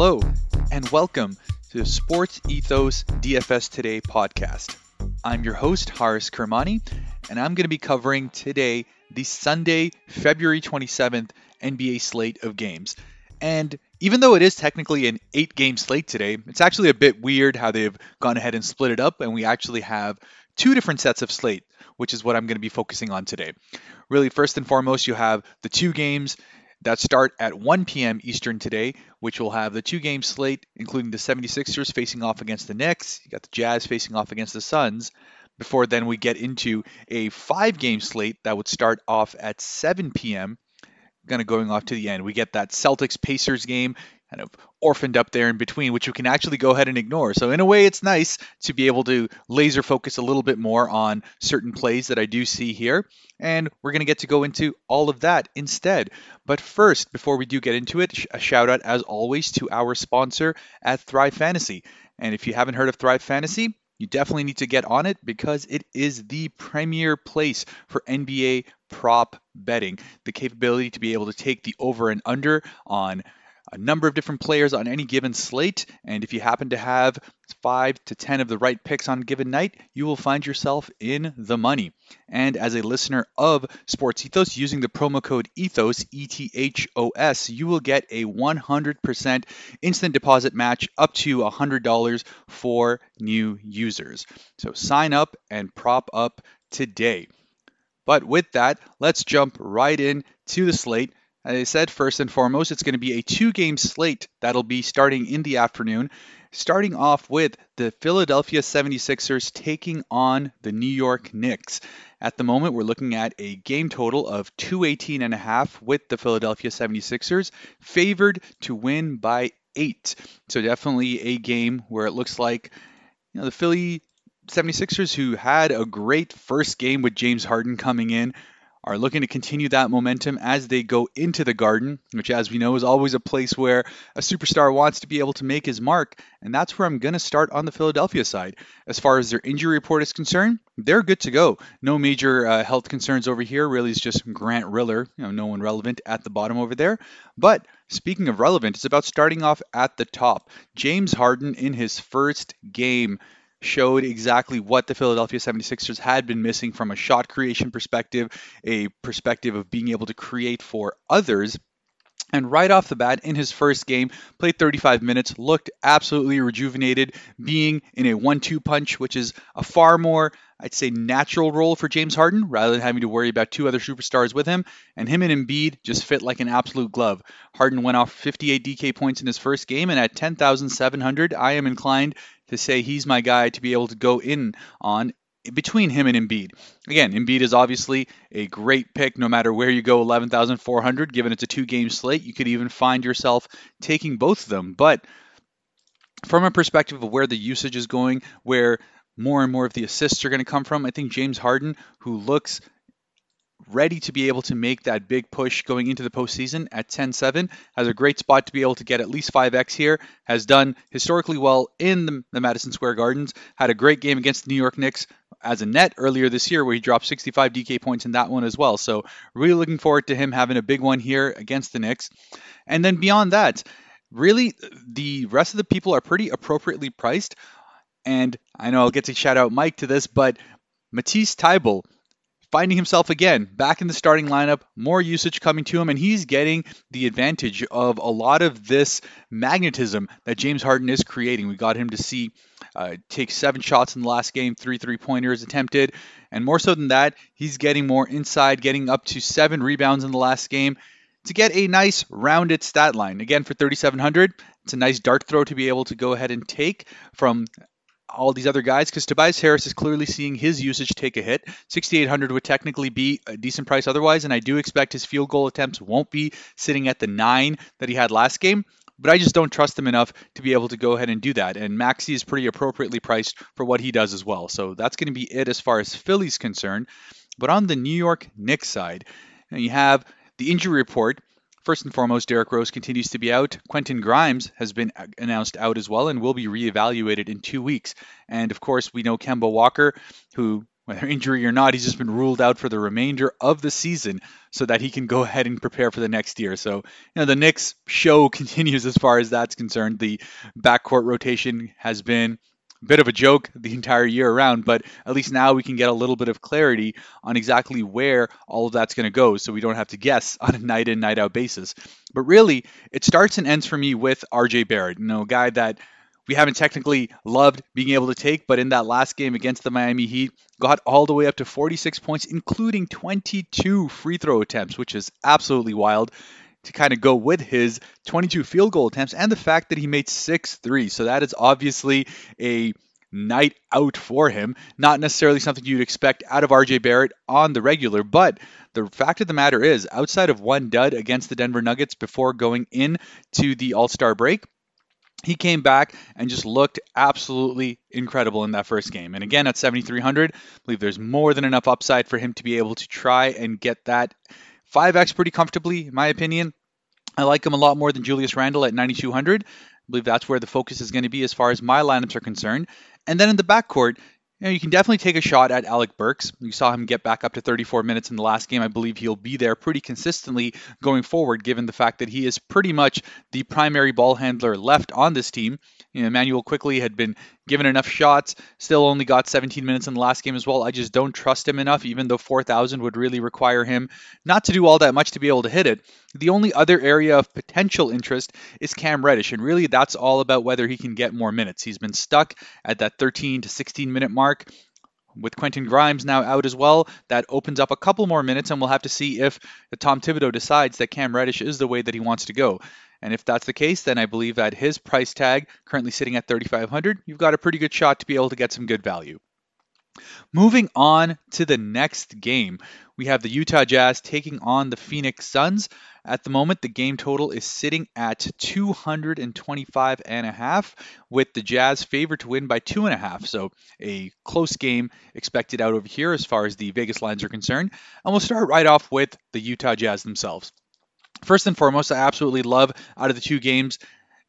Hello, and welcome to the Sports Ethos DFS Today podcast. I'm your host, Haris Kermani, and I'm going to be covering today the Sunday, February 27th NBA slate of games. And even though it is technically an eight game slate today, it's actually a bit weird how they've gone ahead and split it up, and we actually have two different sets of slate, which is what I'm going to be focusing on today. Really, first and foremost, you have the two games that start at 1 p.m. Eastern today, which will have the two game slate, including the 76ers facing off against the Knicks. You got the Jazz facing off against the Suns. Before then, we get into a five game slate that would start off at 7 p.m kind of going off to the end. We get that Celtics Pacers game kind of orphaned up there in between, which you can actually go ahead and ignore. So in a way, it's nice to be able to laser focus a little bit more on certain plays that I do see here. And we're going to get to go into all of that instead. But first, before we do get into it, a shout out as always to our sponsor at Thrive Fantasy. And if you haven't heard of Thrive Fantasy, you definitely need to get on it because it is the premier place for NBA prop betting. The capability to be able to take the over and under on a number of different players on any given slate. And if you happen to have five to 10 of the right picks on a given night, you will find yourself in the money. And as a listener of Sports Ethos, using the promo code ETHOS, E T H O S, you will get a 100% instant deposit match up to $100 for new users. So sign up and prop up today. But with that, let's jump right in to the slate. As I said, first and foremost, it's going to be a two game slate that'll be starting in the afternoon, starting off with the Philadelphia 76ers taking on the New York Knicks. At the moment, we're looking at a game total of 218 and a half with the Philadelphia 76ers, favored to win by eight. So definitely a game where it looks like you know the Philly 76ers, who had a great first game with James Harden coming in, are looking to continue that momentum as they go into the Garden, which, as we know, is always a place where a superstar wants to be able to make his mark. And that's where I'm going to start on the Philadelphia side. As far as their injury report is concerned, they're good to go. No major uh, health concerns over here. Really, it's just Grant Riller, you know, no one relevant at the bottom over there. But speaking of relevant, it's about starting off at the top. James Harden in his first game showed exactly what the Philadelphia 76ers had been missing from a shot creation perspective, a perspective of being able to create for others. And right off the bat, in his first game, played 35 minutes, looked absolutely rejuvenated, being in a 1 2 punch, which is a far more, I'd say, natural role for James Harden rather than having to worry about two other superstars with him. And him and Embiid just fit like an absolute glove. Harden went off 58 DK points in his first game, and at 10,700, I am inclined to say he's my guy to be able to go in on between him and Embiid. Again, Embiid is obviously a great pick no matter where you go 11,400 given it's a two-game slate. You could even find yourself taking both of them, but from a perspective of where the usage is going, where more and more of the assists are going to come from, I think James Harden, who looks ready to be able to make that big push going into the postseason at 10-7. Has a great spot to be able to get at least 5x here. Has done historically well in the, the Madison Square Gardens. Had a great game against the New York Knicks as a net earlier this year where he dropped 65 DK points in that one as well. So really looking forward to him having a big one here against the Knicks. And then beyond that, really the rest of the people are pretty appropriately priced. And I know I'll get to shout out Mike to this, but Matisse Thybulle finding himself again back in the starting lineup, more usage coming to him, and he's getting the advantage of a lot of this magnetism that James Harden is creating. We got him to see uh, take seven shots in the last game, three three pointers attempted, and more so than that, he's getting more inside, getting up to seven rebounds in the last game to get a nice rounded stat line. Again, for 3,700, it's a nice dart throw to be able to go ahead and take from all these other guys because Tobias Harris is clearly seeing his usage take a hit. 6,800 would technically be a decent price otherwise, and I do expect his field goal attempts won't be sitting at the nine that he had last game. But I just don't trust him enough to be able to go ahead and do that. And Maxey is pretty appropriately priced for what he does as well. So that's going to be it as far as Philly's concerned. But on the New York Knicks side, you have the injury report First and foremost, Derrick Rose continues to be out. Quentin Grimes has been announced out as well and will be reevaluated in two weeks. And of course, we know Kemba Walker, who whether injury or not, he's just been ruled out for the remainder of the season so that he can go ahead and prepare for the next year. So, you know, the Knicks show continues as far as that's concerned. The backcourt rotation has been bit of a joke the entire year around, but at least now we can get a little bit of clarity on exactly where all of that's going to go so we don't have to guess on a night in, night out basis. But really, it starts and ends for me with RJ Barrett, you know, a guy that we haven't technically loved being able to take, but in that last game against the Miami Heat, got all the way up to 46 points, including 22 free throw attempts, which is absolutely wild to kind of go with his 22 field goal attempts and the fact that he made six threes. So that is obviously a night out for him. Not necessarily something you'd expect out of RJ Barrett on the regular, but the fact of the matter is, outside of one dud against the Denver Nuggets before going in to the All Star break, he came back and just looked absolutely incredible in that first game. And again, at 7,300, I believe there's more than enough upside for him to be able to try and get that 5x pretty comfortably, in my opinion. I like him a lot more than Julius Randle at 9,200. I believe that's where the focus is going to be as far as my lineups are concerned. And then in the backcourt, you know, you can definitely take a shot at Alec Burks. You saw him get back up to 34 minutes in the last game. I believe he'll be there pretty consistently going forward, given the fact that he is pretty much the primary ball handler left on this team. You know, Immanuel Quickley had been given enough shots, still only got 17 minutes in the last game as well. I just don't trust him enough, even though 4,000 would really require him not to do all that much to be able to hit it. The only other area of potential interest is Cam Reddish, and really that's all about whether he can get more minutes. He's been stuck at that 13 to 16 minute mark with Quentin Grimes now out as well, that opens up a couple more minutes, and we'll have to see if Tom Thibodeau decides that Cam Reddish is the way that he wants to go. And if that's the case, then I believe that his price tag, currently sitting at 3,500, you've got a pretty good shot to be able to get some good value. Moving on to the next game, we have the Utah Jazz taking on the Phoenix Suns. At the moment, the game total is sitting at 225 and a half, with the Jazz favored to win by two and a half. So a close game expected out over here as far as the Vegas lines are concerned. And we'll start right off with the Utah Jazz themselves. First and foremost, I absolutely love out of the two games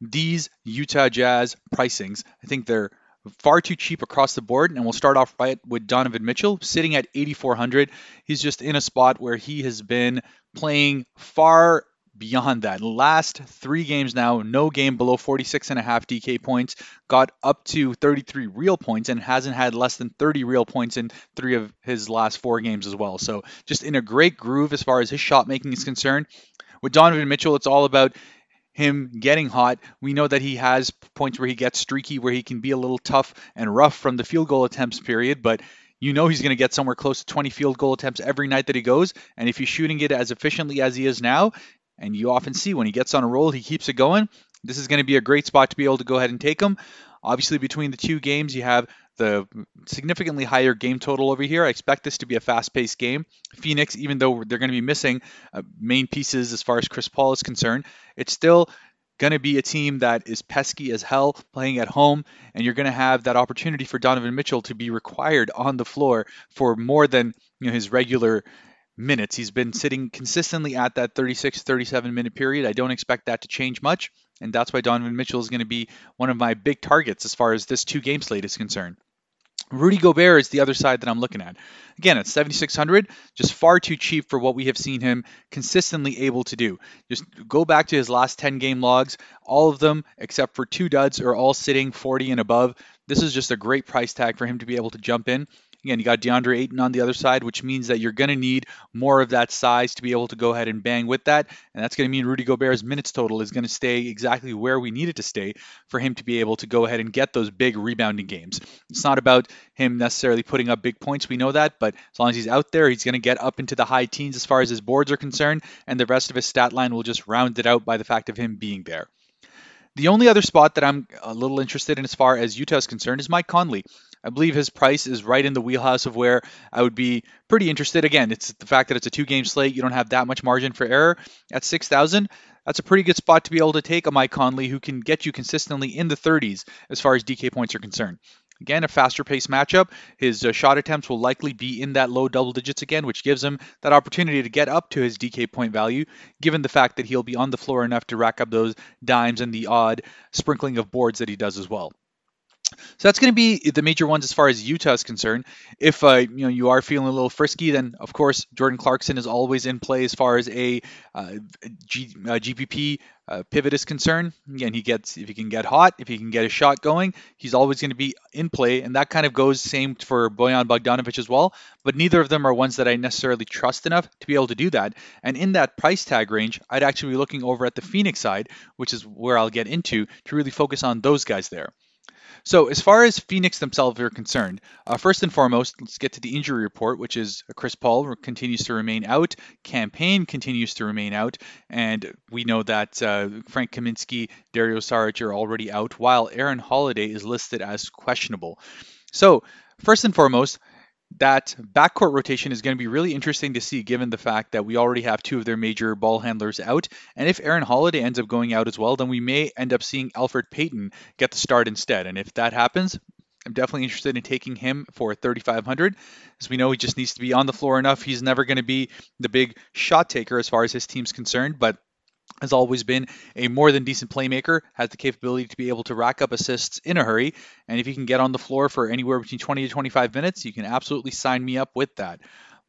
these Utah Jazz pricings. I think they're far too cheap across the board. And we'll start off right with Donovan Mitchell, sitting at 8,400. He's just in a spot where he has been playing far beyond that. Last three games now, no game below 46 and a half DK points, got up to 33 real points and hasn't had less than 30 real points in three of his last four games as well. So just in a great groove as far as his shot making is concerned. With Donovan Mitchell, it's all about him getting hot. We know that he has points where he gets streaky, where he can be a little tough and rough from the field goal attempts period, but you know he's going to get somewhere close to 20 field goal attempts every night that he goes. And if he's shooting it as efficiently as he is now, and you often see when he gets on a roll, he keeps it going, this is going to be a great spot to be able to go ahead and take him. Obviously, between the two games, you have the significantly higher game total over here. I expect this to be a fast-paced game. Phoenix, even though they're going to be missing uh, main pieces as far as Chris Paul is concerned, it's still going to be a team that is pesky as hell playing at home, and you're going to have that opportunity for Donovan Mitchell to be required on the floor for more than you know his regular minutes. He's been sitting consistently at that 36 37 minute period. I don't expect that to change much, and that's why Donovan Mitchell is going to be one of my big targets as far as this two game slate is concerned. Rudy Gobert is the other side that I'm looking at. Again, at 7,600, just far too cheap for what we have seen him consistently able to do. Just go back to his last 10 game logs. All of them, except for two duds, are all sitting 40 and above. This is just a great price tag for him to be able to jump in. Again, you got DeAndre Ayton on the other side, which means that you're going to need more of that size to be able to go ahead and bang with that. And that's going to mean Rudy Gobert's minutes total is going to stay exactly where we need it to stay for him to be able to go ahead and get those big rebounding games. It's not about him necessarily putting up big points. We know that. But as long as he's out there, he's going to get up into the high teens as far as his boards are concerned. And the rest of his stat line will just round it out by the fact of him being there. The only other spot that I'm a little interested in as far as Utah is concerned is Mike Conley. I believe his price is right in the wheelhouse of where I would be pretty interested. Again, it's the fact that it's a two game slate. You don't have that much margin for error. At 6,000, that's a pretty good spot to be able to take a Mike Conley who can get you consistently in the 30s as far as DK points are concerned. Again, a faster paced matchup. His uh, shot attempts will likely be in that low double digits again, which gives him that opportunity to get up to his DK point value, given the fact that he'll be on the floor enough to rack up those dimes and the odd sprinkling of boards that he does as well. So that's going to be the major ones as far as Utah is concerned. If uh, you know you are feeling a little frisky, then of course Jordan Clarkson is always in play as far as a uh, G, uh, GPP uh, pivot is concerned. Again, he gets if he can get hot, if he can get a shot going, he's always going to be in play, and that kind of goes same for Bojan Bogdanovic as well. But neither of them are ones that I necessarily trust enough to be able to do that. And in that price tag range, I'd actually be looking over at the Phoenix side, which is where I'll get into to really focus on those guys there. So, as far as Phoenix themselves are concerned, uh, first and foremost, let's get to the injury report, which is Chris Paul continues to remain out, Cam Payne continues to remain out, and we know that uh, Frank Kaminsky, Dario Saric are already out, while Aaron Holiday is listed as questionable. So, first and foremost, that backcourt rotation is going to be really interesting to see given the fact that we already have two of their major ball handlers out. And if Aaron Holiday ends up going out as well, then we may end up seeing Elfrid Payton get the start instead. And if that happens, I'm definitely interested in taking him for 3,500. As we know, he just needs to be on the floor enough. He's never going to be the big shot taker as far as his team's concerned, but has always been a more than decent playmaker, has the capability to be able to rack up assists in a hurry. And if you can get on the floor for anywhere between 20 to 25 minutes, you can absolutely sign me up with that.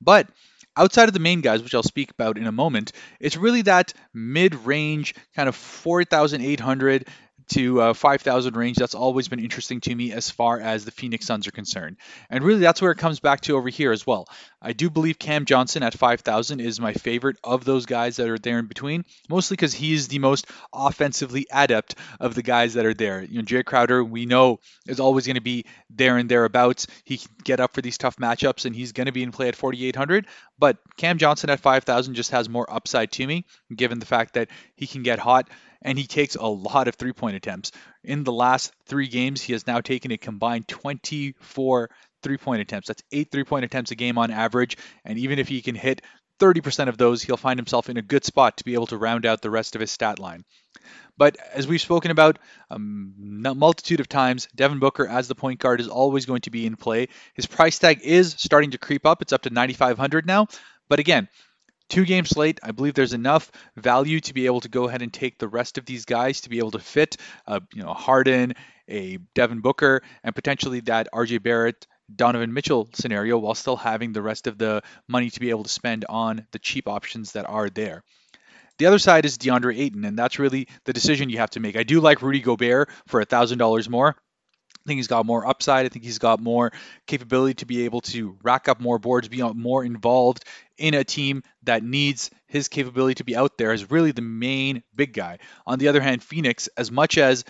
But outside of the main guys, which I'll speak about in a moment, it's really that mid range kind of 4,800 to uh, 5,000 range. That's always been interesting to me as far as the Phoenix Suns are concerned. And really, that's where it comes back to over here as well. I do believe Cam Johnson at 5,000 is my favorite of those guys that are there in between, mostly because he is the most offensively adept of the guys that are there. You know, Jae Crowder, we know, is always going to be there and thereabouts. He can get up for these tough matchups, and he's going to be in play at 4,800. But Cam Johnson at 5,000 just has more upside to me, given the fact that he can get hot and he takes a lot of three point attempts. In the last three games, he has now taken a combined 24 three point attempts. That's eight three point attempts a game on average. And even if he can hit 30% of those, he'll find himself in a good spot to be able to round out the rest of his stat line. But as we've spoken about um, a multitude of times, Devin Booker as the point guard is always going to be in play. His price tag is starting to creep up. It's up to 9,500 now. But again, two game slate. I believe there's enough value to be able to go ahead and take the rest of these guys to be able to fit, uh, you know, Harden, a Devin Booker, and potentially that RJ Barrett, Donovan Mitchell scenario, while still having the rest of the money to be able to spend on the cheap options that are there. The other side is DeAndre Ayton, and that's really the decision you have to make. I do like Rudy Gobert for $1,000 more. I think he's got more upside. I think he's got more capability to be able to rack up more boards, be more involved in a team that needs his capability to be out there as really the main big guy. On the other hand, Phoenix, as much as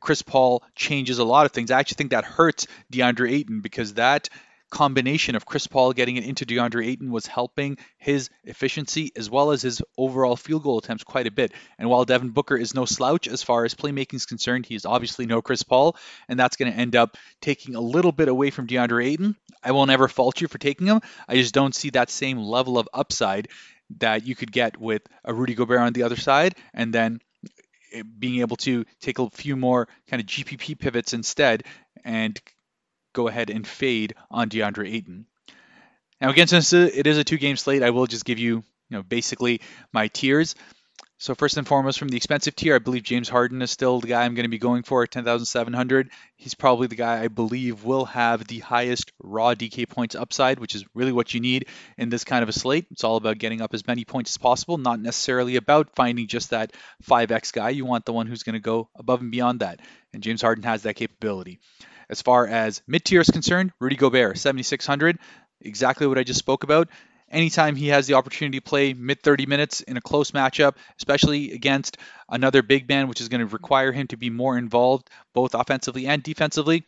Chris Paul changes a lot of things, I actually think that hurts DeAndre Ayton because that combination of Chris Paul getting it into DeAndre Ayton was helping his efficiency as well as his overall field goal attempts quite a bit. And while Devin Booker is no slouch as far as playmaking is concerned, he is obviously no Chris Paul, and that's going to end up taking a little bit away from DeAndre Ayton. I will never fault you for taking him. I just don't see that same level of upside that you could get with a Rudy Gobert on the other side, and then being able to take a few more kind of GPP pivots instead and go ahead and fade on DeAndre Ayton. Now, again, since it is a two-game slate, I will just give you, you know, basically my tiers. So first and foremost, from the expensive tier, I believe James Harden is still the guy I'm going to be going for at 10,700. He's probably the guy I believe will have the highest raw DK points upside, which is really what you need in this kind of a slate. It's all about getting up as many points as possible, not necessarily about finding just that 5x guy. You want the one who's going to go above and beyond that, and James Harden has that capability. As far as mid tier is concerned, Rudy Gobert, 7,600, exactly what I just spoke about. Anytime he has the opportunity to play mid 30 minutes in a close matchup, especially against another big man, which is going to require him to be more involved both offensively and defensively,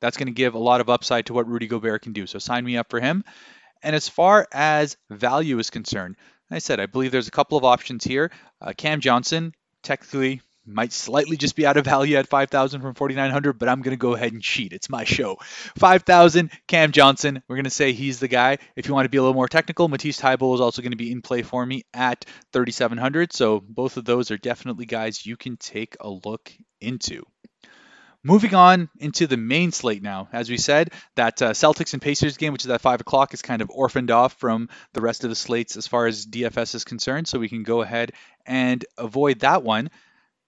that's going to give a lot of upside to what Rudy Gobert can do. So sign me up for him. And as far as value is concerned, I said I believe there's a couple of options here. Uh, Cam Johnson, technically might slightly just be out of value at 5,000 from 4,900, but I'm going to go ahead and cheat. It's my show. 5,000, Cam Johnson. We're going to say he's the guy. If you want to be a little more technical, Matisse Thybulle is also going to be in play for me at 3,700. So both of those are definitely guys you can take a look into. Moving on into the main slate now, as we said, that uh, Celtics and Pacers game, which is at five o'clock, is kind of orphaned off from the rest of the slates as far as DFS is concerned. So we can go ahead and avoid that one.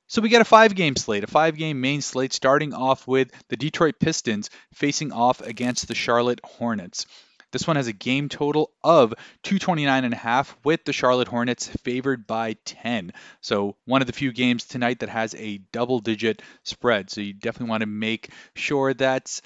So we get a five game slate, a five game main slate starting off with the Detroit Pistons facing off against the Charlotte Hornets. This one has a game total of 229 and a half with the Charlotte Hornets favored by 10. So one of the few games tonight that has a double digit spread. So you definitely want to make sure that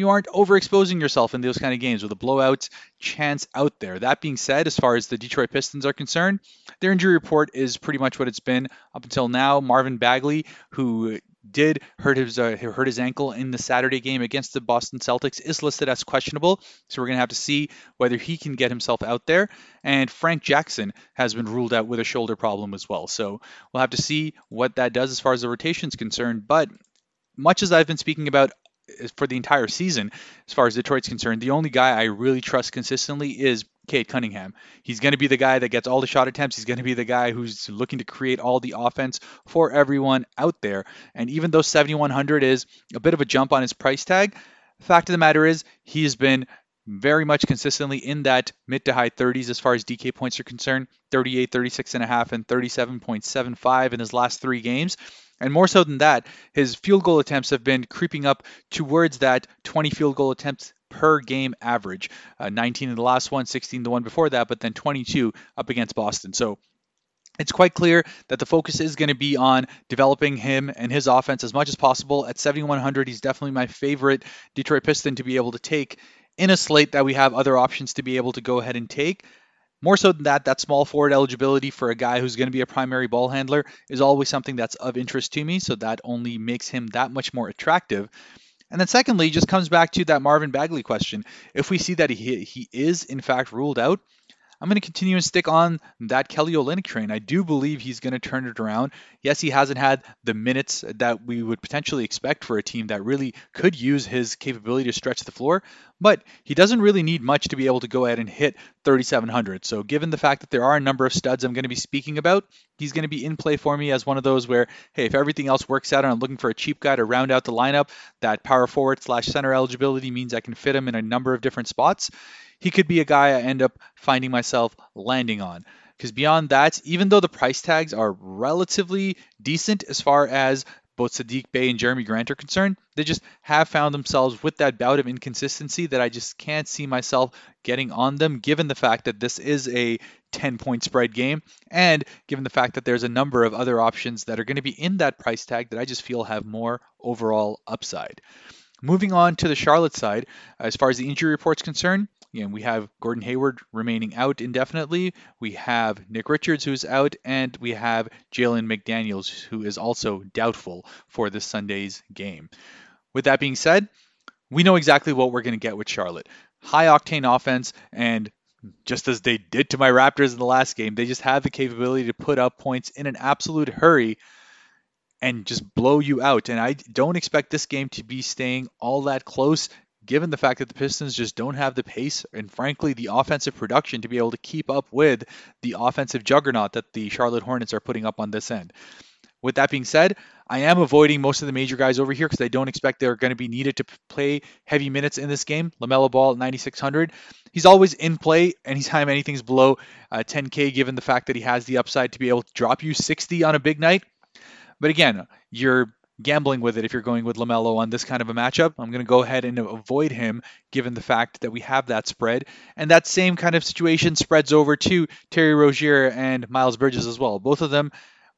you aren't overexposing yourself in those kind of games with a blowout chance out there. That being said, as far as the Detroit Pistons are concerned, their injury report is pretty much what it's been up until now. Marvin Bagley, who did hurt his uh, hurt his ankle in the Saturday game against the Boston Celtics is listed as questionable. So we're going to have to see whether he can get himself out there. And Frank Jackson has been ruled out with a shoulder problem as well. So we'll have to see what that does as far as the rotation is concerned. But much as I've been speaking about for the entire season, as far as Detroit's concerned, the only guy I really trust consistently is Cade Cunningham. He's going to be the guy that gets all the shot attempts. He's going to be the guy who's looking to create all the offense for everyone out there. And even though 7,100 is a bit of a jump on his price tag, the fact of the matter is he has been very much consistently in that mid to high 30s as far as DK points are concerned 38, 36 and a half, and 37.75 in his last three games. And more so than that, his field goal attempts have been creeping up towards that 20 field goal attempts per game average. Uh, 19 in the last one, 16 the one before that, but then 22 up against Boston. So it's quite clear that the focus is going to be on developing him and his offense as much as possible. At 7,100, he's definitely my favorite Detroit Piston to be able to take in a slate that we have other options to be able to go ahead and take. More so than that, that small forward eligibility for a guy who's going to be a primary ball handler is always something that's of interest to me. So that only makes him that much more attractive. And then secondly, just comes back to that Marvin Bagley question. If we see that he he is in fact ruled out, I'm going to continue and stick on that Kelly Olynyk train. I do believe he's going to turn it around. Yes, he hasn't had the minutes that we would potentially expect for a team that really could use his capability to stretch the floor, but he doesn't really need much to be able to go ahead and hit 3,700. So, given the fact that there are a number of studs I'm going to be speaking about, he's going to be in play for me as one of those where, hey, if everything else works out and I'm looking for a cheap guy to round out the lineup, that power forward slash center eligibility means I can fit him in a number of different spots he could be a guy I end up finding myself landing on. Because beyond that, even though the price tags are relatively decent as far as both Saddiq Bey and Jerami Grant are concerned, they just have found themselves with that bout of inconsistency that I just can't see myself getting on them, given the fact that this is a 10 point spread game, and given the fact that there's a number of other options that are going to be in that price tag that I just feel have more overall upside. Moving on to the Charlotte side, as far as the injury report's concerned, Again, we have Gordon Hayward remaining out indefinitely. We have Nick Richards who's out, and we have Jalen McDaniels who is also doubtful for this Sunday's game. With that being said, we know exactly what we're going to get with Charlotte. High octane offense, and just as they did to my Raptors in the last game, they just have the capability to put up points in an absolute hurry and just blow you out. And I don't expect this game to be staying all that close given the fact that the Pistons just don't have the pace and, frankly, the offensive production to be able to keep up with the offensive juggernaut that the Charlotte Hornets are putting up on this end. With that being said, I am avoiding most of the major guys over here because I don't expect they're going to be needed to play heavy minutes in this game. LaMelo Ball at 9,600. He's always in play anytime anything's below uh, 10K, given the fact that he has the upside to be able to drop you 60 on a big night. But again, you're gambling with it if you're going with LaMelo on this kind of a matchup. I'm going to go ahead and avoid him given the fact that we have that spread. And that same kind of situation spreads over to Terry Rozier and Miles Bridges as well. Both of them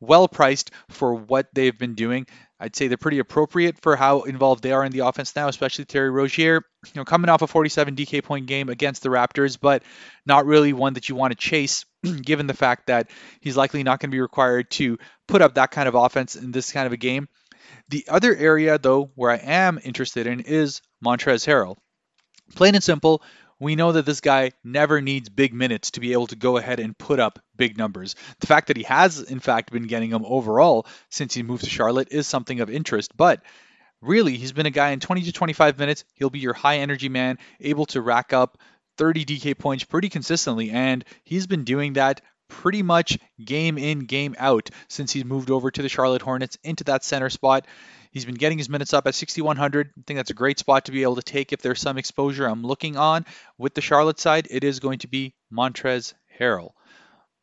well priced for what they've been doing. I'd say they're pretty appropriate for how involved they are in the offense now, especially Terry Rozier. You know, coming off a 47 DK point game against the Raptors, but not really one that you want to chase, given the fact that he's likely not going to be required to put up that kind of offense in this kind of a game. The other area, though, where I am interested in is Montrezl Harrell. Plain and simple, we know that this guy never needs big minutes to be able to go ahead and put up big numbers. The fact that he has, in fact, been getting them overall since he moved to Charlotte is something of interest, but really, he's been a guy in 20 to 25 minutes. He'll be your high energy man, able to rack up 30 DK points pretty consistently, and he's been doing that pretty much game in, game out since he's moved over to the Charlotte Hornets into that center spot. He's been getting his minutes up at 6,100. I think that's a great spot to be able to take if there's some exposure I'm looking on. With the Charlotte side, it is going to be Montrezl Harrell.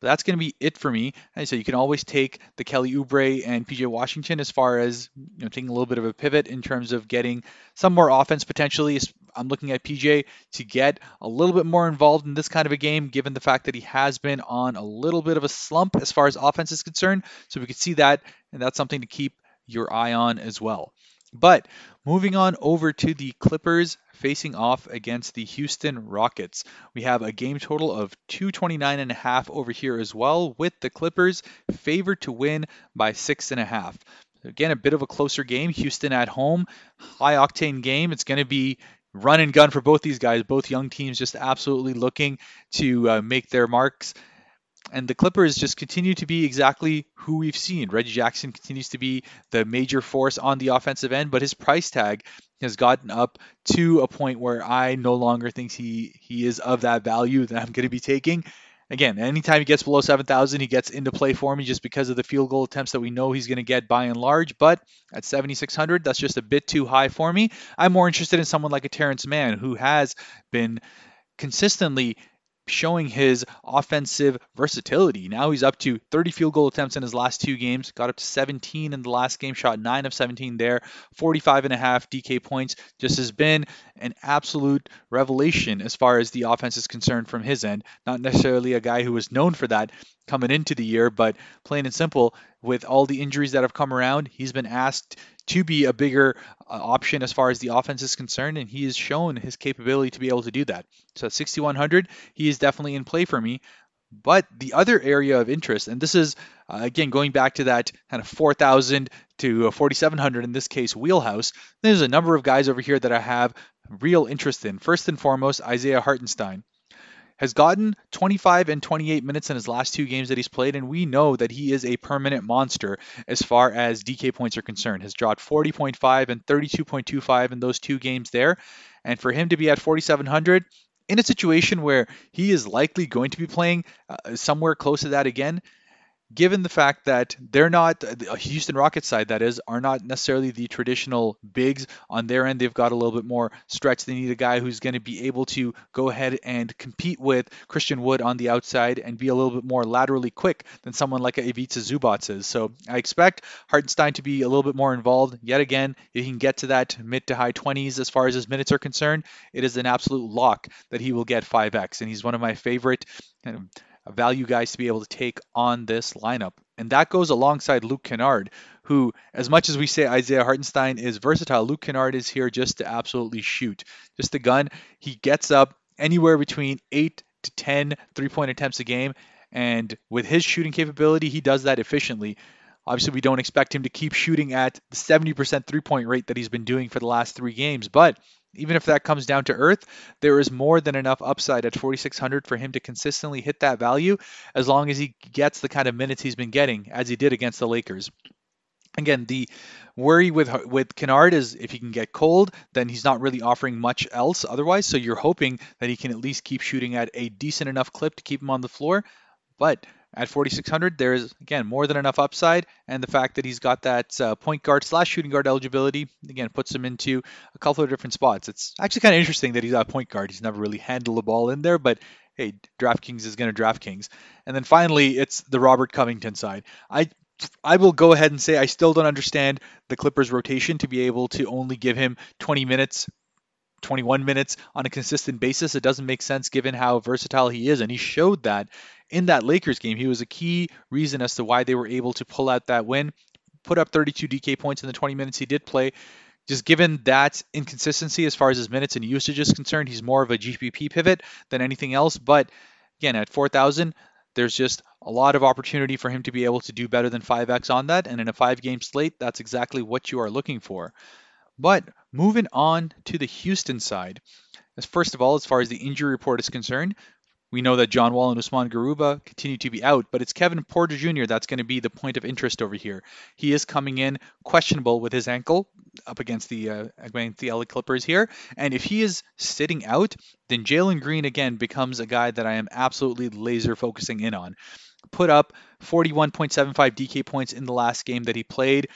But that's going to be it for me. I said you can always take the Kelly Oubre and PJ Washington as far as you know taking a little bit of a pivot in terms of getting some more offense potentially. I'm looking at PJ to get a little bit more involved in this kind of a game, given the fact that he has been on a little bit of a slump as far as offense is concerned. So we could see that, and that's something to keep your eye on as well. But moving on over to the Clippers facing off against the Houston Rockets. We have a game total of 229 and a half over here as well, with the Clippers favored to win by six and a half. Again, a bit of a closer game. Houston at home, high octane game. It's going to be run and gun for both these guys. Both young teams just absolutely looking to uh, make their marks and the Clippers just continue to be exactly who we've seen. Reggie Jackson continues to be the major force on the offensive end, but his price tag has gotten up to a point where I no longer think he he is of that value that I'm going to be taking. Again, anytime he gets below 7,000, he gets into play for me just because of the field goal attempts that we know he's going to get by and large. But at 7,600, that's just a bit too high for me. I'm more interested in someone like a Terance Mann who has been consistently showing his offensive versatility. Now he's up to 30 field goal attempts in his last two games, got up to 17 in the last game, shot 9 of 17 there, 45 and a half DK points. Just has been an absolute revelation as far as the offense is concerned from his end. Not necessarily a guy who was known for that coming into the year, but plain and simple, with all the injuries that have come around, he's been asked to be a bigger uh, option as far as the offense is concerned, and he has shown his capability to be able to do that. So at 6,100, he is definitely in play for me. But the other area of interest, and this is uh, again going back to that kind of 4,000 to 4,700 in this case wheelhouse, there's a number of guys over here that I have real interest in. First and foremost, Isaiah Hartenstein has gotten 25 and 28 minutes in his last two games that he's played, and we know that he is a per-minute monster as far as DK points are concerned. Has dropped 40.5 and 32.25 in those two games there, and for him to be at 4,700 in a situation where he is likely going to be playing uh, somewhere close to that again, given the fact that they're not the Houston Rockets side that is are not necessarily the traditional bigs on their end they've got a little bit more stretch. They need a guy who's going to be able to go ahead and compete with Christian Wood on the outside and be a little bit more laterally quick than someone like Ivica Zubac is. So I expect Hartenstein to be a little bit more involved. Yet again if he can get to that mid to high 20s as far as his minutes are concerned it is an absolute lock that he will get 5x and he's one of my favorite kind of value guys to be able to take on this lineup. And that goes alongside Luke Kennard, who, as much as we say Isaiah Hartenstein is versatile, Luke Kennard is here just to absolutely shoot. Just a gun. He gets up anywhere between 8 to 10 three point attempts a game. And with his shooting capability, he does that efficiently. Obviously, we don't expect him to keep shooting at the 70% three point rate that he's been doing for the last three games, but even if that comes down to earth, there is more than enough upside at 4,600 for him to consistently hit that value as long as he gets the kind of minutes he's been getting as he did against the Lakers. Again, the worry with with Kennard is if he can get cold, then he's not really offering much else otherwise. So you're hoping that he can at least keep shooting at a decent enough clip to keep him on the floor. But at 4600 there's again more than enough upside and the fact that he's got that uh, point guard slash shooting guard eligibility again puts him into a couple of different spots it's actually kind of interesting that he's a point guard he's never really handled the ball in there but hey draftkings is going to draftkings and then finally it's the robert covington side i I will go ahead and say I still don't understand the Clippers rotation to be able to only give him 20 minutes 21 minutes on a consistent basis. It doesn't make sense given how versatile he is. And he showed that in that Lakers game. He was a key reason as to why they were able to pull out that win, put up 32 DK points in the 20 minutes he did play. Just given that inconsistency as far as his minutes and usage is concerned, he's more of a GPP pivot than anything else. But again, at 4,000, there's just a lot of opportunity for him to be able to do better than 5x on that. And in a five game slate, that's exactly what you are looking for. But moving on to the Houston side, as first of all, as far as the injury report is concerned, we know that John Wall and Usman Garuba continue to be out, but it's Kevin Porter Jr. that's going to be the point of interest over here. He is coming in questionable with his ankle up against the uh, against the LA Clippers here, and if he is sitting out, then Jalen Green again becomes a guy that I am absolutely laser focusing in on. Put up 41.75 DK points in the last game that he played.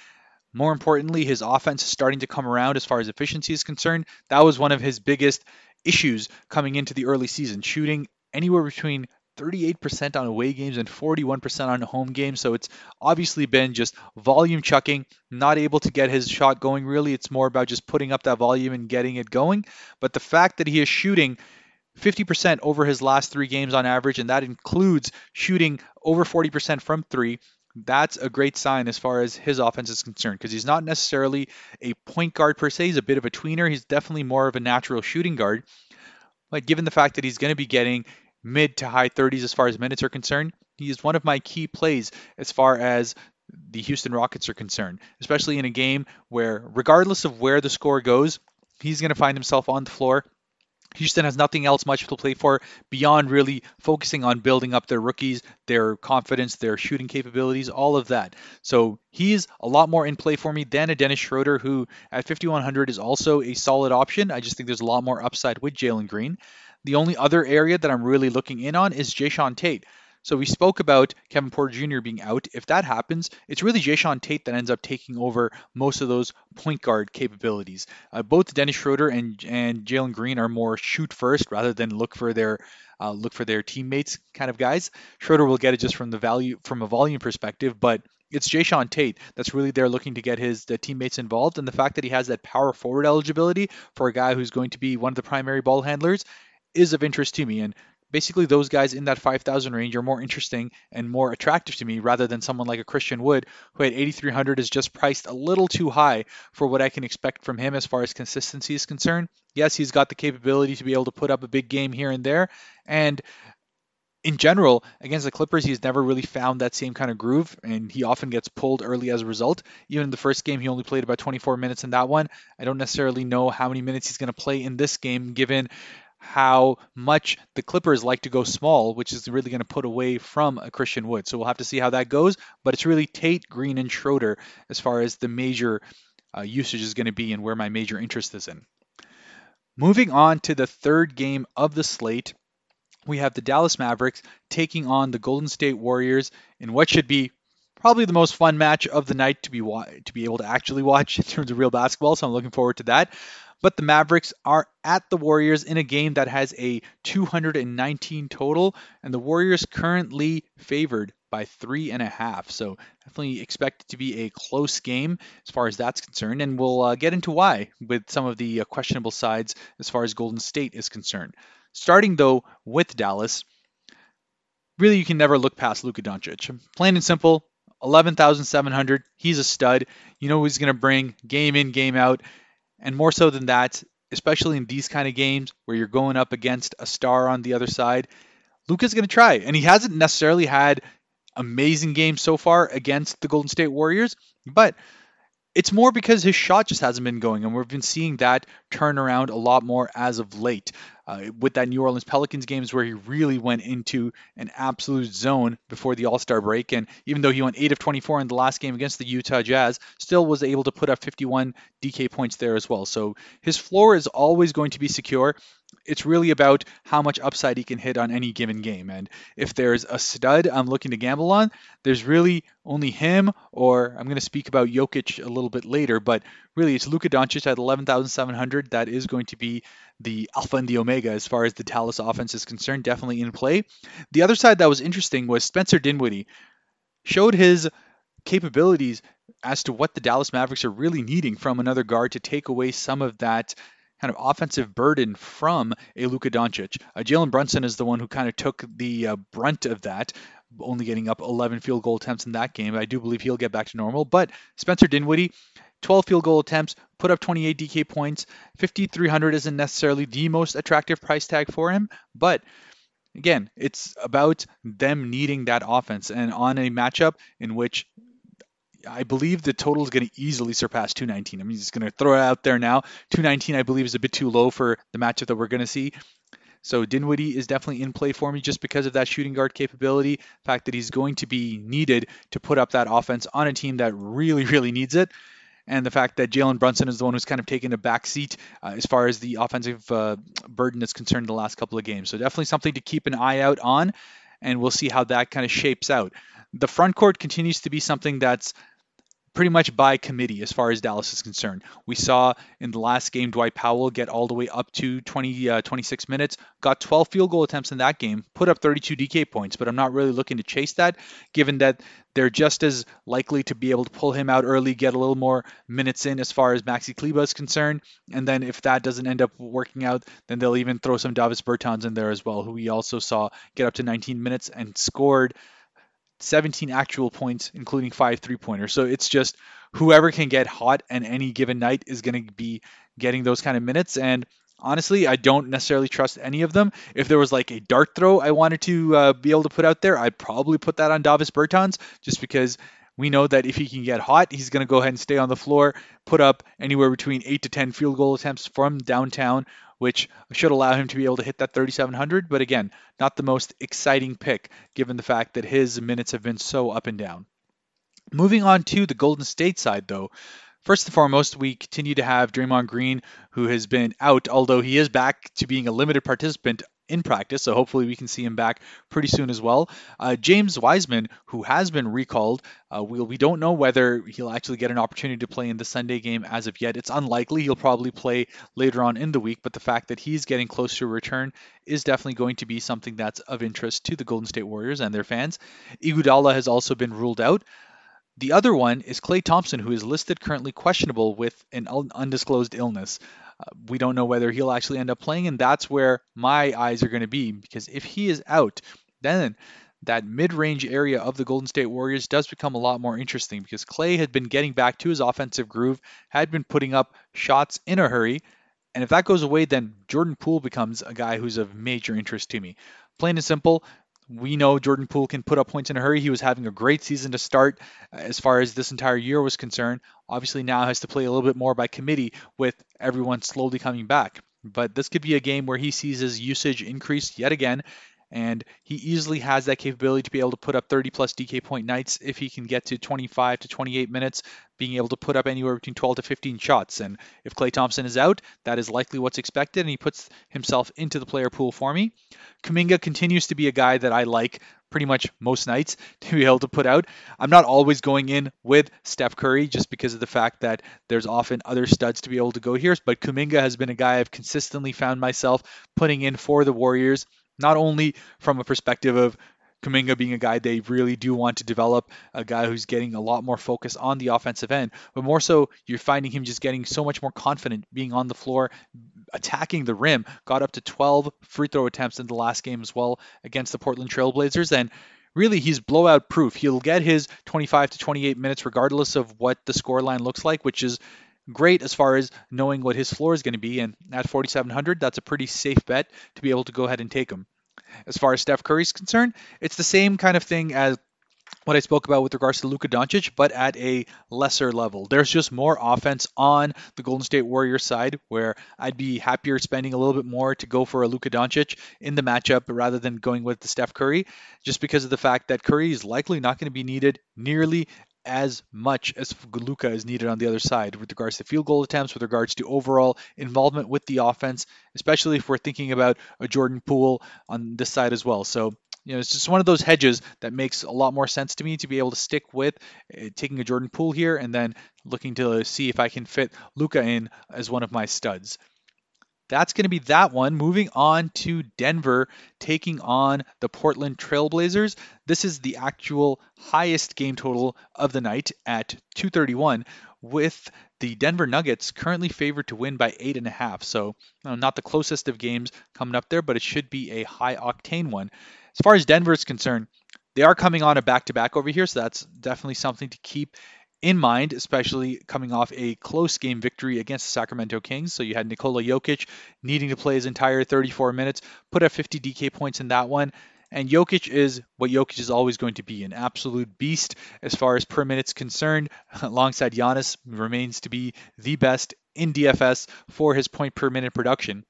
More importantly, his offense is starting to come around as far as efficiency is concerned. That was one of his biggest issues coming into the early season, shooting anywhere between 38% on away games and 41% on home games. So it's obviously been just volume chucking, not able to get his shot going really. It's more about just putting up that volume and getting it going. But the fact that he is shooting 50% over his last three games on average, and that includes shooting over 40% from three. That's a great sign as far as his offense is concerned because he's not necessarily a point guard per se. He's a bit of a tweener. He's definitely more of a natural shooting guard. But given the fact that he's going to be getting mid to high 30s as far as minutes are concerned, he is one of my key plays as far as the Houston Rockets are concerned, especially in a game where, regardless of where the score goes, he's going to find himself on the floor Houston has nothing else much to play for beyond really focusing on building up their rookies, their confidence, their shooting capabilities, all of that. So he's a lot more in play for me than a Dennis Schroeder, who at 5,100 is also a solid option. I just think there's a lot more upside with Jalen Green. The only other area that I'm really looking in on is Jae'Sean Tate. So we spoke about Kevin Porter Jr. being out. If that happens, it's really Jae'Sean Tate that ends up taking over most of those point guard capabilities. Uh, both Dennis Schroeder and and Jalen Green are more shoot first rather than look for their uh, look for their teammates kind of guys. Schroeder will get it just from the value from a volume perspective, but it's Jae'Sean Tate that's really there looking to get his teammates involved, and the fact that he has that power forward eligibility for a guy who's going to be one of the primary ball handlers is of interest to me. And basically those guys in that 5,000 range are more interesting and more attractive to me rather than someone like a Christian Wood, who at 8,300 is just priced a little too high for what I can expect from him as far as consistency is concerned. Yes, he's got the capability to be able to put up a big game here and there, and in general, against the Clippers, he's never really found that same kind of groove, and he often gets pulled early as a result. Even in the first game, he only played about 24 minutes in that one. I don't necessarily know how many minutes he's going to play in this game, given how much the Clippers like to go small, which is really going to put away from a Christian Wood. So we'll have to see how that goes. But it's really Tate, Green, and Schroeder as far as the major uh, usage is going to be and where my major interest is in. Moving on to the third game of the slate, we have the Dallas Mavericks taking on the Golden State Warriors in what should be probably the most fun match of the night to be wa- to be able to actually watch in terms of real basketball. So I'm looking forward to that. But the Mavericks are at the Warriors in a game that has a 219 total, and the Warriors currently favored by three and a half. So definitely expect it to be a close game as far as that's concerned, and we'll uh, get into why with some of the uh, questionable sides as far as Golden State is concerned. Starting though with Dallas, really you can never look past Luka Doncic. Plain and simple, 11,700. He's a stud. You know he's going to bring game in, game out. And more so than that, especially in these kind of games where you're going up against a star on the other side, Luka's going to try. And he hasn't necessarily had amazing games so far against the Golden State Warriors, but it's more because his shot just hasn't been going, and we've been seeing that turn around a lot more as of late. Uh, with that New Orleans Pelicans games where he really went into an absolute zone before the All Star break, and even though he went 8 of 24 in the last game against the Utah Jazz, still was able to put up 51 DK points there as well. So his floor is always going to be secure, it's really about how much upside he can hit on any given game. And if there's a stud I'm looking to gamble on, there's really only him, or I'm going to speak about Jokic a little bit later, but really it's Luka Doncic at 11,700. That is going to be the alpha and the omega as far as the Dallas offense is concerned, definitely in play. The other side that was interesting was Spencer Dinwiddie showed his capabilities as to what the Dallas Mavericks are really needing from another guard to take away some of that kind of offensive burden from a Luka Doncic. Uh, Jalen Brunson is the one who kind of took the uh, brunt of that, only getting up 11 field goal attempts in that game. I do believe he'll get back to normal. But Spencer Dinwiddie, 12 field goal attempts, put up 28 DK points. 5,300 isn't necessarily the most attractive price tag for him, but again, it's about them needing that offense. And on a matchup in which I believe the total is going to easily surpass 219. I'm just going to throw it out there now. 219, I believe, is a bit too low for the matchup that we're going to see. So Dinwiddie is definitely in play for me just because of that shooting guard capability, the fact that he's going to be needed to put up that offense on a team that really, really needs it, and the fact that Jalen Brunson is the one who's kind of taken a back seat uh, as far as the offensive uh, burden is concerned in the last couple of games. So definitely something to keep an eye out on, and we'll see how that kind of shapes out. The front court continues to be something that's pretty much by committee as far as Dallas is concerned. We saw in the last game Dwight Powell get all the way up to 20, uh, 26 minutes, got 12 field goal attempts in that game, put up 32 DK points, but I'm not really looking to chase that given that they're just as likely to be able to pull him out early, get a little more minutes in as far as Maxi Kleber is concerned. And then if that doesn't end up working out, then they'll even throw some Davis Bertans in there as well, who we also saw get up to 19 minutes and scored 17 actual points, including five three pointers. So it's just whoever can get hot and any given night is going to be getting those kind of minutes. And honestly, I don't necessarily trust any of them. If there was like a dart throw I wanted to uh, be able to put out there, I'd probably put that on Davis Bertans just because we know that if he can get hot, he's going to go ahead and stay on the floor, put up anywhere between 8 to 10 field goal attempts from downtown, which should allow him to be able to hit that 3,700. But again, not the most exciting pick given the fact that his minutes have been so up and down. Moving on to the Golden State side, though, First and foremost, we continue to have Draymond Green, who has been out, although he is back to being a limited participant in practice, so hopefully we can see him back pretty soon as well. Uh, James Wiseman, who has been recalled, uh, we, we don't know whether he'll actually get an opportunity to play in the Sunday game as of yet. It's unlikely he'll probably play later on in the week, but the fact that he's getting close to a return is definitely going to be something that's of interest to the Golden State Warriors and their fans. Iguodala has also been ruled out. The other one is Klay Thompson, who is listed currently questionable with an undisclosed illness. Uh, we don't know whether he'll actually end up playing, and that's where my eyes are going to be because if he is out, then that mid-range area of the Golden State Warriors does become a lot more interesting because Klay had been getting back to his offensive groove, had been putting up shots in a hurry, and if that goes away, then Jordan Poole becomes a guy who's of major interest to me. Plain and simple, we know Jordan Poole can put up points in a hurry. He was having a great season to start uh, as far as this entire year was concerned. Obviously, now has to play a little bit more by committee with everyone slowly coming back. But this could be a game where he sees his usage increase yet again, and he easily has that capability to be able to put up 30 plus DK point nights if he can get to 25 to 28 minutes, being able to put up anywhere between 12 to 15 shots. And if Klay Thompson is out, that is likely what's expected, and he puts himself into the player pool for me. Kuminga continues to be a guy that I like pretty much most nights to be able to put out. I'm not always going in with Steph Curry just because of the fact that there's often other studs to be able to go here, but Kuminga has been a guy I've consistently found myself putting in for the Warriors not only from a perspective of Kuminga being a guy they really do want to develop, a guy who's getting a lot more focus on the offensive end, but more so you're finding him just getting so much more confident being on the floor, attacking the rim. Got up to 12 free throw attempts in the last game as well against the Portland Trailblazers, and really he's blowout proof. He'll get his 25 to 28 minutes regardless of what the scoreline looks like, which is great as far as knowing what his floor is going to be. And at 4,700, that's a pretty safe bet to be able to go ahead and take him. As far as Steph Curry is concerned, it's the same kind of thing as what I spoke about with regards to Luka Doncic, but at a lesser level. There's just more offense on the Golden State Warriors side, where I'd be happier spending a little bit more to go for a Luka Doncic in the matchup rather than going with the Steph Curry, just because of the fact that Curry is likely not going to be needed nearly as much as Luka is needed on the other side with regards to field goal attempts, with regards to overall involvement with the offense, especially if we're thinking about a Jordan Poole on this side as well. So, you know, it's just one of those hedges that makes a lot more sense to me to be able to stick with uh, taking a Jordan Poole here and then looking to see if I can fit Luka in as one of my studs that's going to be that one. Moving on to Denver taking on the Portland Trailblazers. This is the actual highest game total of the night at 231, with the Denver Nuggets currently favored to win by eight and a half. So not the closest of games coming up there, but it should be a high octane one. As far as Denver is concerned, they are coming on a back to back over here, so that's definitely something to keep in mind, especially coming off a close game victory against the Sacramento Kings. So you had Nikola Jokic needing to play his entire 34 minutes, put up 50 DK points in that one. And Jokic is what Jokic is always going to be an absolute beast as far as per minute's concerned. Alongside Giannis, remains to be the best in DFS for his point per minute production.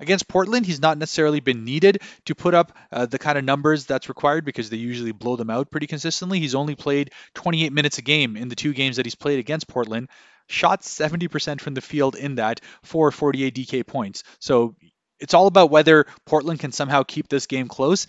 Against Portland, he's not necessarily been needed to put up uh, the kind of numbers that's required because they usually blow them out pretty consistently. He's only played 28 minutes a game in the two games that he's played against Portland, shot 70% from the field in that for 48 DK points. So it's all about whether Portland can somehow keep this game close.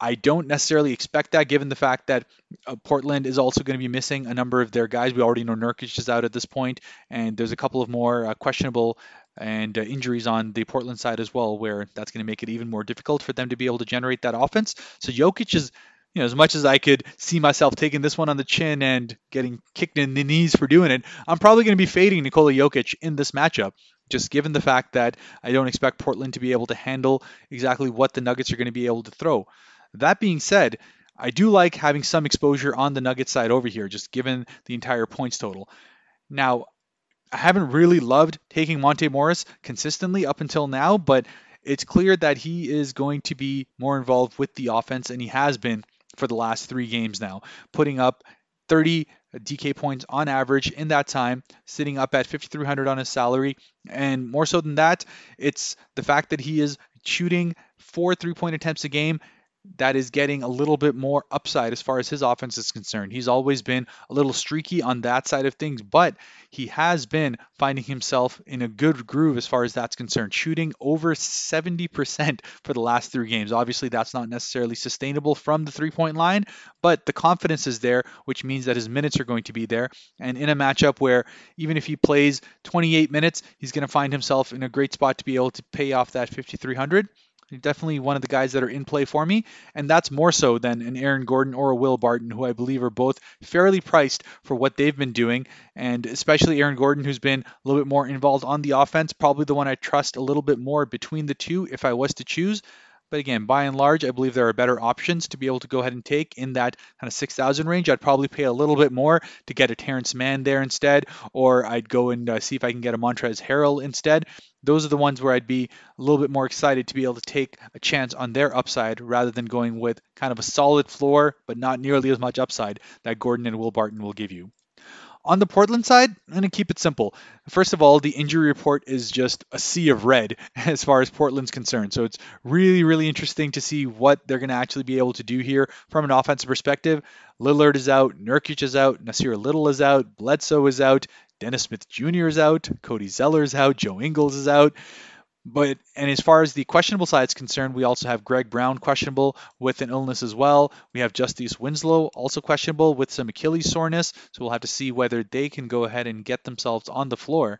I don't necessarily expect that given the fact that uh, Portland is also going to be missing a number of their guys. We already know Nurkic is out at this point, and there's a couple of more uh, questionable and uh, injuries on the Portland side as well, where that's going to make it even more difficult for them to be able to generate that offense. So Jokic is, you know, as much as I could see myself taking this one on the chin and getting kicked in the knees for doing it, I'm probably going to be fading Nikola Jokic in this matchup. Just given the fact that I don't expect Portland to be able to handle exactly what the Nuggets are going to be able to throw. That being said, I do like having some exposure on the Nuggets side over here, just given the entire points total. Now, I haven't really loved taking Monte Morris consistently up until now, but it's clear that he is going to be more involved with the offense, and he has been for the last three games now, putting up 30 DK points on average in that time, sitting up at 5,300 on his salary. And more so than that, it's the fact that he is shooting four three point attempts a game that is getting a little bit more upside as far as his offense is concerned. He's always been a little streaky on that side of things, but he has been finding himself in a good groove as far as that's concerned, shooting over 70% for the last three games. Obviously, that's not necessarily sustainable from the three point line, but the confidence is there, which means that his minutes are going to be there. And in a matchup where even if he plays 28 minutes, he's going to find himself in a great spot to be able to pay off that 5,300 definitely one of the guys that are in play for me, and that's more so than an Aaron Gordon or a Will Barton, who I believe are both fairly priced for what they've been doing, and especially Aaron Gordon, who's been a little bit more involved on the offense, probably the one I trust a little bit more between the two if I was to choose. But again, by and large, I believe there are better options to be able to go ahead and take in that kind of 6,000 range. I'd probably pay a little bit more to get a Terance Mann there instead, or I'd go and uh, see if I can get a Montrezl Harrell instead. Those are the ones where I'd be a little bit more excited to be able to take a chance on their upside rather than going with kind of a solid floor, but not nearly as much upside that Gordon and Will Barton will give you. On the Portland side, I'm going to keep it simple. First of all, the injury report is just a sea of red as far as Portland's concerned. So it's really, really interesting to see what they're going to actually be able to do here from an offensive perspective. Lillard is out, Nurkic is out, Nassir Little is out, Bledsoe is out, Dennis Smith Jr. is out, Cody Zeller is out, Joe Ingles is out. But and as far as the questionable side is concerned, we also have Greg Brown questionable with an illness as well. We have Justice Winslow also questionable with some Achilles soreness. So we'll have to see whether they can go ahead and get themselves on the floor.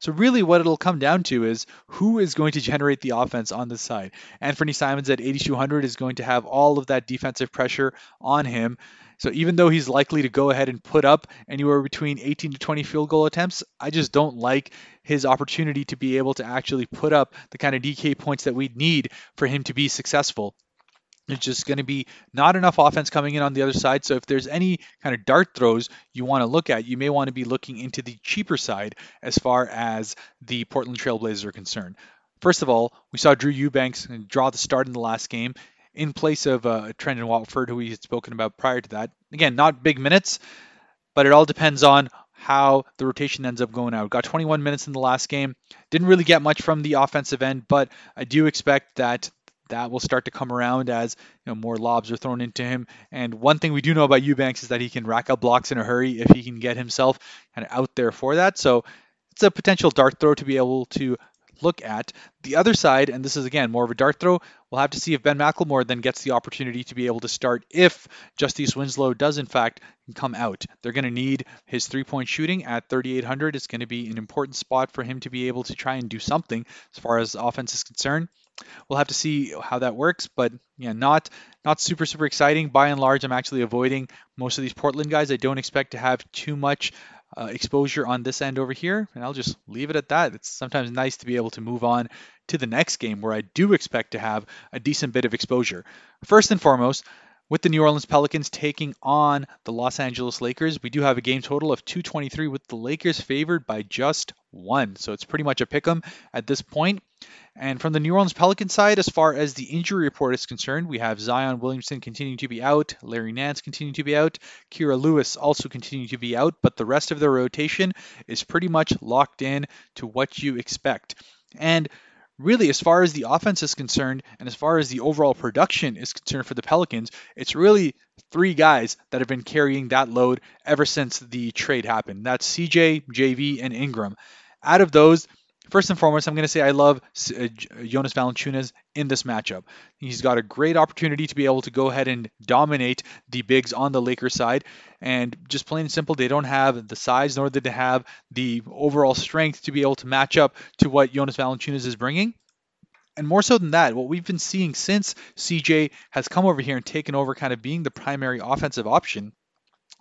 So really what it'll come down to is who is going to generate the offense on this side. Anfernee Simons at 8200 is going to have all of that defensive pressure on him. So even though he's likely to go ahead and put up anywhere between 18 to 20 field goal attempts, I just don't like his opportunity to be able to actually put up the kind of DK points that we'd need for him to be successful. It's just going to be not enough offense coming in on the other side. So if there's any kind of dart throws you want to look at, you may want to be looking into the cheaper side as far as the Portland Trailblazers are concerned. First of all, we saw Drew Eubanks draw the start in the last game in place of uh, Trendon Watford, who we had spoken about prior to that. Again, not big minutes, but it all depends on how the rotation ends up going out. Got 21 minutes in the last game. Didn't really get much from the offensive end, but I do expect that that will start to come around as you know more lobs are thrown into him. And one thing we do know about Eubanks is that he can rack up blocks in a hurry if he can get himself kind of out there for that. So it's a potential dart throw to be able to look at. The other side, and this is again more of a dart throw, we'll have to see if Ben McLemore then gets the opportunity to be able to start if Justice Winslow does in fact come out. They're going to need his three point shooting at 3,800. It's going to be an important spot for him to be able to try and do something as far as offense is concerned. We'll have to see how that works, but yeah, not not super super exciting. By and large, I'm actually avoiding most of these Portland guys. I don't expect to have too much uh, exposure on this end over here, and I'll just leave it at that. It's sometimes nice to be able to move on to the next game where I do expect to have a decent bit of exposure. First and foremost, with the New Orleans Pelicans taking on the Los Angeles Lakers, we do have a game total of 223 with the Lakers favored by just one. So it's pretty much a pick 'em at this point. And from the New Orleans Pelicans side, as far as the injury report is concerned, we have Zion Williamson continuing to be out, Larry Nance continuing to be out, Kira Lewis also continuing to be out, but the rest of the rotation is pretty much locked in to what you expect. And really, as far as the offense is concerned, and as far as the overall production is concerned for the Pelicans, it's really three guys that have been carrying that load ever since the trade happened. That's CJ, JV, and Ingram. Out of those, First and foremost, I'm going to say I love uh, Jonas Valanciunas in this matchup. He's got a great opportunity to be able to go ahead and dominate the bigs on the Lakers side. And just plain and simple, they don't have the size nor do they have the overall strength to be able to match up to what Jonas Valanciunas is bringing. And more so than that, what we've been seeing since CJ has come over here and taken over kind of being the primary offensive option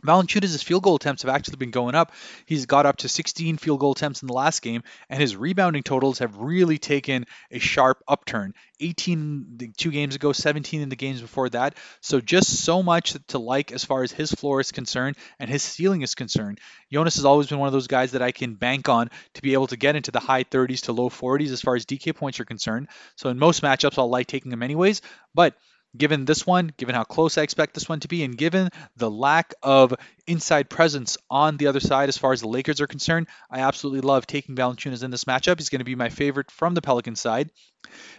Valanciunas' field goal attempts have actually been going up. He's got up to 16 field goal attempts in the last game, and his rebounding totals have really taken a sharp upturn. 18 two games ago, 17 in the games before that. So just so much to like as far as his floor is concerned and his ceiling is concerned. Jonas has always been one of those guys that I can bank on to be able to get into the high 30s to low 40s as far as DK points are concerned. So in most matchups, I'll like taking him anyways, but given this one, given how close I expect this one to be, and given the lack of inside presence on the other side as far as the Lakers are concerned, I absolutely love taking Valanciunas in this matchup. He's going to be my favorite from the Pelican side.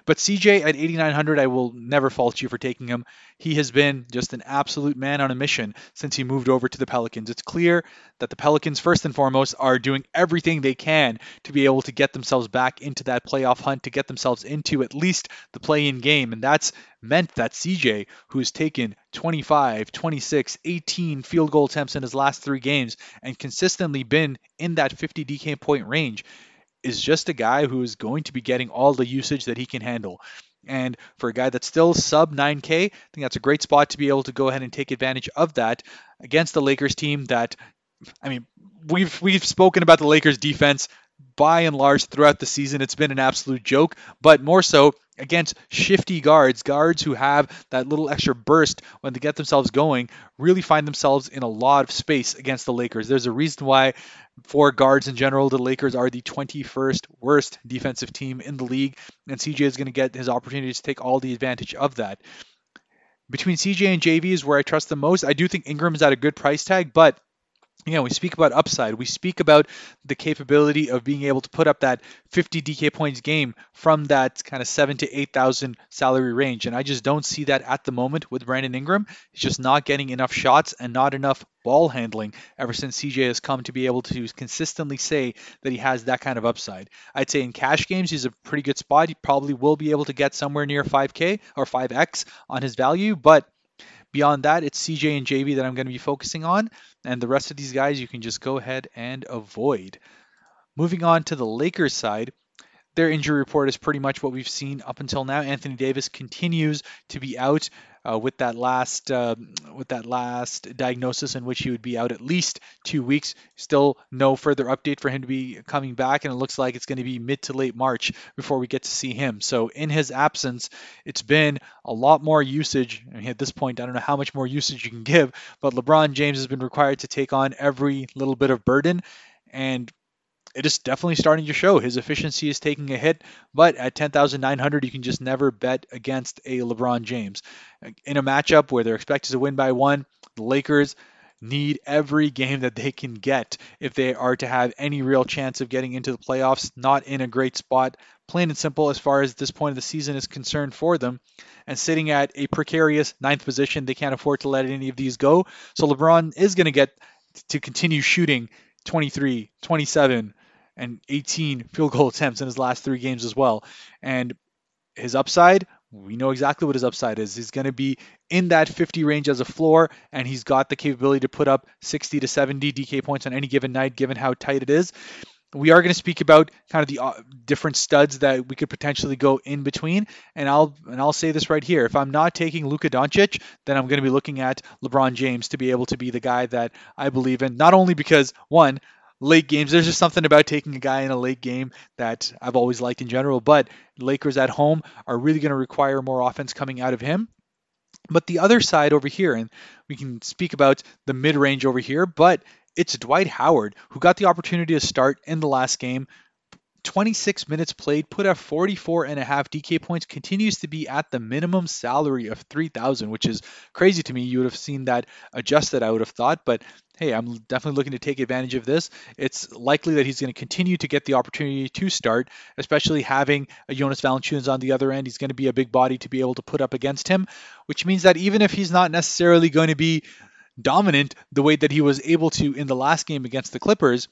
But CJ at 8,900, I will never fault you for taking him. He has been just an absolute man on a mission since he moved over to the Pelicans. It's clear that the Pelicans, first and foremost, are doing everything they can to be able to get themselves back into that playoff hunt, to get themselves into at least the play in game. And that's meant that CJ, who has taken 25, 26, 18 field goal attempts in his last three games and consistently been in that 50 DK point range, is just a guy who is going to be getting all the usage that he can handle. And for a guy that's still sub 9K, I think that's a great spot to be able to go ahead and take advantage of that against the Lakers team that I mean, we've we've spoken about the Lakers defense by and large throughout the season. It's been an absolute joke, but more so against shifty guards, guards who have that little extra burst when they get themselves going, really find themselves in a lot of space against the Lakers. There's a reason why, for guards in general, the Lakers are the 21st worst defensive team in the league, and CJ is going to get his opportunity to take all the advantage of that. Between CJ and JV is where I trust the most. I do think Ingram is at a good price tag, but you know, we speak about upside. We speak about the capability of being able to put up that 50 DK points game from that kind of seven to 8,000 salary range. And I just don't see that at the moment with Brandon Ingram. He's just not getting enough shots and not enough ball handling ever since CJ has come to be able to consistently say that he has that kind of upside. I'd say in cash games, he's a pretty good spot. He probably will be able to get somewhere near 5K or 5X on his value, but Beyond that, it's CJ and JV that I'm going to be focusing on, and the rest of these guys you can just go ahead and avoid. Moving on to the Lakers side, their injury report is pretty much what we've seen up until now. Anthony Davis continues to be out uh, with that last uh, with that last diagnosis in which he would be out at least two weeks. Still no further update for him to be coming back, and it looks like it's going to be mid to late March before we get to see him. So in his absence, it's been a lot more usage. I mean, at this point, I don't know how much more usage you can give, but LeBron James has been required to take on every little bit of burden. And it is definitely starting to show. His efficiency is taking a hit, but at 10,900, you can just never bet against a LeBron James. In a matchup where they're expected to win by one, the Lakers need every game that they can get if they are to have any real chance of getting into the playoffs. Not in a great spot, plain and simple, as far as this point of the season is concerned for them. And sitting at a precarious ninth position, they can't afford to let any of these go. So LeBron is going to get to continue shooting 23, 27, and 18 field goal attempts in his last three games as well. And his upside, we know exactly what his upside is. He's going to be in that 50 range as a floor, and he's got the capability to put up 60 to 70 DK points on any given night, given how tight it is. We are going to speak about kind of the uh, different studs that we could potentially go in between, and I'll and I'll say this right here: if I'm not taking Luka Doncic, then I'm going to be looking at LeBron James to be able to be the guy that I believe in. Not only because one, late games. There's just something about taking a guy in a late game that I've always liked in general. But Lakers at home are really going to require more offense coming out of him. But the other side over here, and we can speak about the mid range over here, but it's Dwight Howard who got the opportunity to start in the last game. 26 minutes played, put up 44 and a half DK points, continues to be at the minimum salary of 3,000, which is crazy to me. You would have seen that adjusted, I would have thought, but hey, I'm definitely looking to take advantage of this. It's likely that he's going to continue to get the opportunity to start, especially having a Jonas Valanciunas on the other end. He's going to be a big body to be able to put up against him, which means that even if he's not necessarily going to be dominant the way that he was able to in the last game against the Clippers,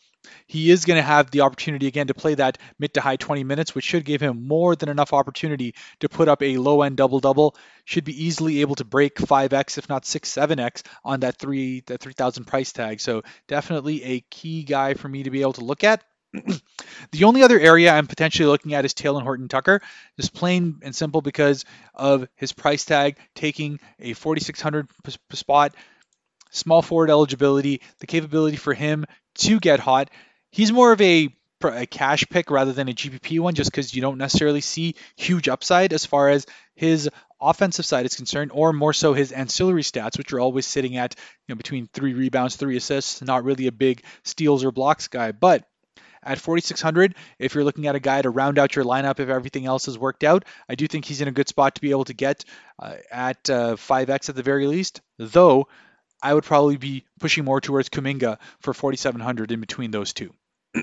he is going to have the opportunity again to play that mid to high 20 minutes, which should give him more than enough opportunity to put up a low end double double. Should be easily able to break 5x, if not 6, 7x on that three that 3,000 price tag. So definitely a key guy for me to be able to look at. the only other area I'm potentially looking at is Talen Horton Tucker, just plain and simple because of his price tag taking a 4,600 spot, small forward eligibility, the capability for him to get hot. He's more of a, a cash pick rather than a GPP one, just because you don't necessarily see huge upside as far as his offensive side is concerned, or more so his ancillary stats, which are always sitting at you know between three rebounds, three assists. Not really a big steals or blocks guy, but at 4600 if you're looking at a guy to round out your lineup if everything else has worked out i do think he's in a good spot to be able to get uh, at uh, 5x at the very least though i would probably be pushing more towards kuminga for 4700 in between those two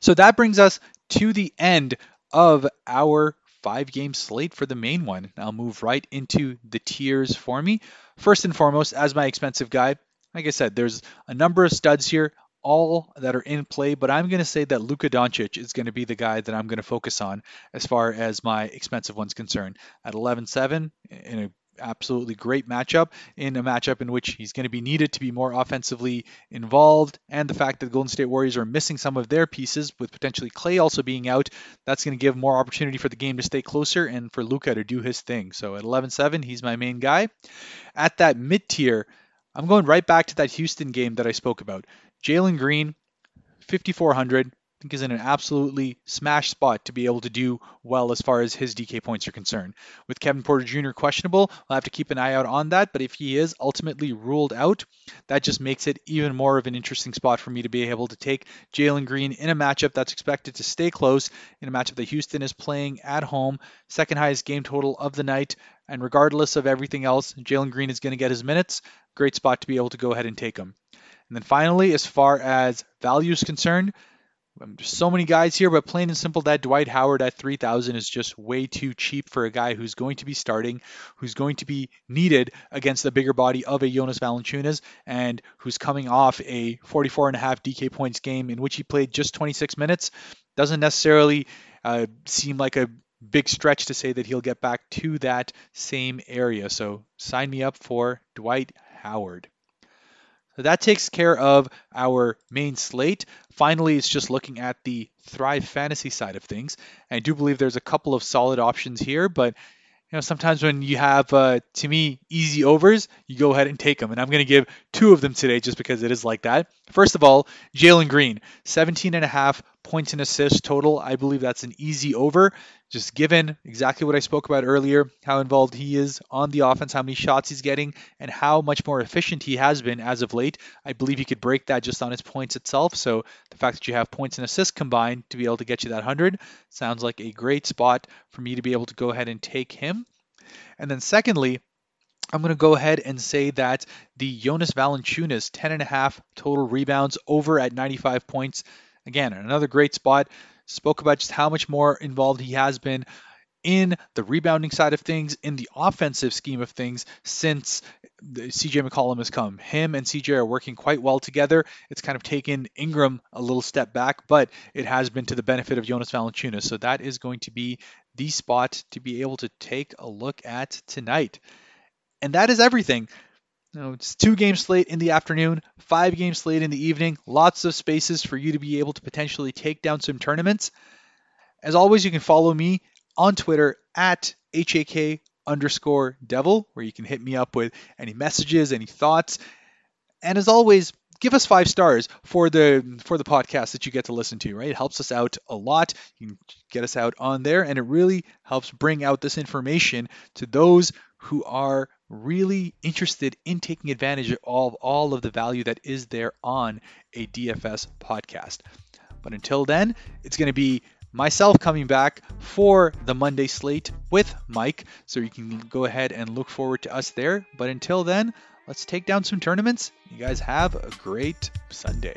so that brings us to the end of our five game slate for the main one. I'll move right into the tiers for me. First and foremost, as my expensive guy, like I said, there's a number of studs here, all that are in play, but I'm going to say that Luka Doncic is going to be the guy that I'm going to focus on as far as my expensive one's concerned. At 11-7, in a absolutely great matchup in a matchup in which he's going to be needed to be more offensively involved. And the fact that the Golden State Warriors are missing some of their pieces with potentially Klay also being out that's going to give more opportunity for the game to stay closer and for Luka to do his thing. So at 11-7 he's my main guy. At that mid tier I'm going right back to that Houston game that I spoke about. Jalen Green 5400 think is in an absolutely smash spot to be able to do well as far as his DK points are concerned. With Kevin Porter Jr. questionable, I'll have to keep an eye out on that. But if he is ultimately ruled out, that just makes it even more of an interesting spot for me to be able to take Jalen Green in a matchup that's expected to stay close, in a matchup that Houston is playing at home, second highest game total of the night. And regardless of everything else, Jalen Green is going to get his minutes. Great spot to be able to go ahead and take him. And then finally, as far as value is concerned, there's so many guys here, but plain and simple, that Dwight Howard at 3,000 is just way too cheap for a guy who's going to be starting, who's going to be needed against the bigger body of a Jonas Valanciunas, and who's coming off a 44 and a half DK points game in which he played just 26 minutes. Doesn't necessarily uh, seem like a big stretch to say that he'll get back to that same area. So sign me up for Dwight Howard. So that takes care of our main slate. Finally, it's just looking at the Thrive Fantasy side of things. I do believe there's a couple of solid options here, but you know, sometimes when you have, uh, to me, easy overs, you go ahead and take them. And I'm going to give two of them today just because it is like that. First of all, Jalen Green, 17 and a half points and assists total. I believe that's an easy over, just given exactly what I spoke about earlier, how involved he is on the offense, how many shots he's getting, and how much more efficient he has been as of late. I believe he could break that just on his points itself. So the fact that you have points and assists combined to be able to get you that 100 sounds like a great spot for me to be able to go ahead and take him. And then secondly, I'm going to go ahead and say that the Jonas Valanciunas 10.5 total rebounds over at 95 points Again, another great spot. Spoke about just how much more involved he has been in the rebounding side of things, in the offensive scheme of things since CJ McCollum has come. Him and CJ are working quite well together. It's kind of taken Ingram a little step back, but it has been to the benefit of Jonas Valanciunas. So that is going to be the spot to be able to take a look at tonight. And that is everything. You know, it's two game slate in the afternoon, five game slate in the evening, lots of spaces for you to be able to potentially take down some tournaments. As always, you can follow me on Twitter at HAK underscore devil, where you can hit me up with any messages, any thoughts. And as always, give us five stars for the for the podcast that you get to listen to right it helps us out a lot you can get us out on there and it really helps bring out this information to those who are really interested in taking advantage of all, of the value that is there on a DFS podcast. But until then, it's going to be myself coming back for the Monday slate with Mike. So you can go ahead and look forward to us there. But until then, let's take down some tournaments. You guys have a great Sunday.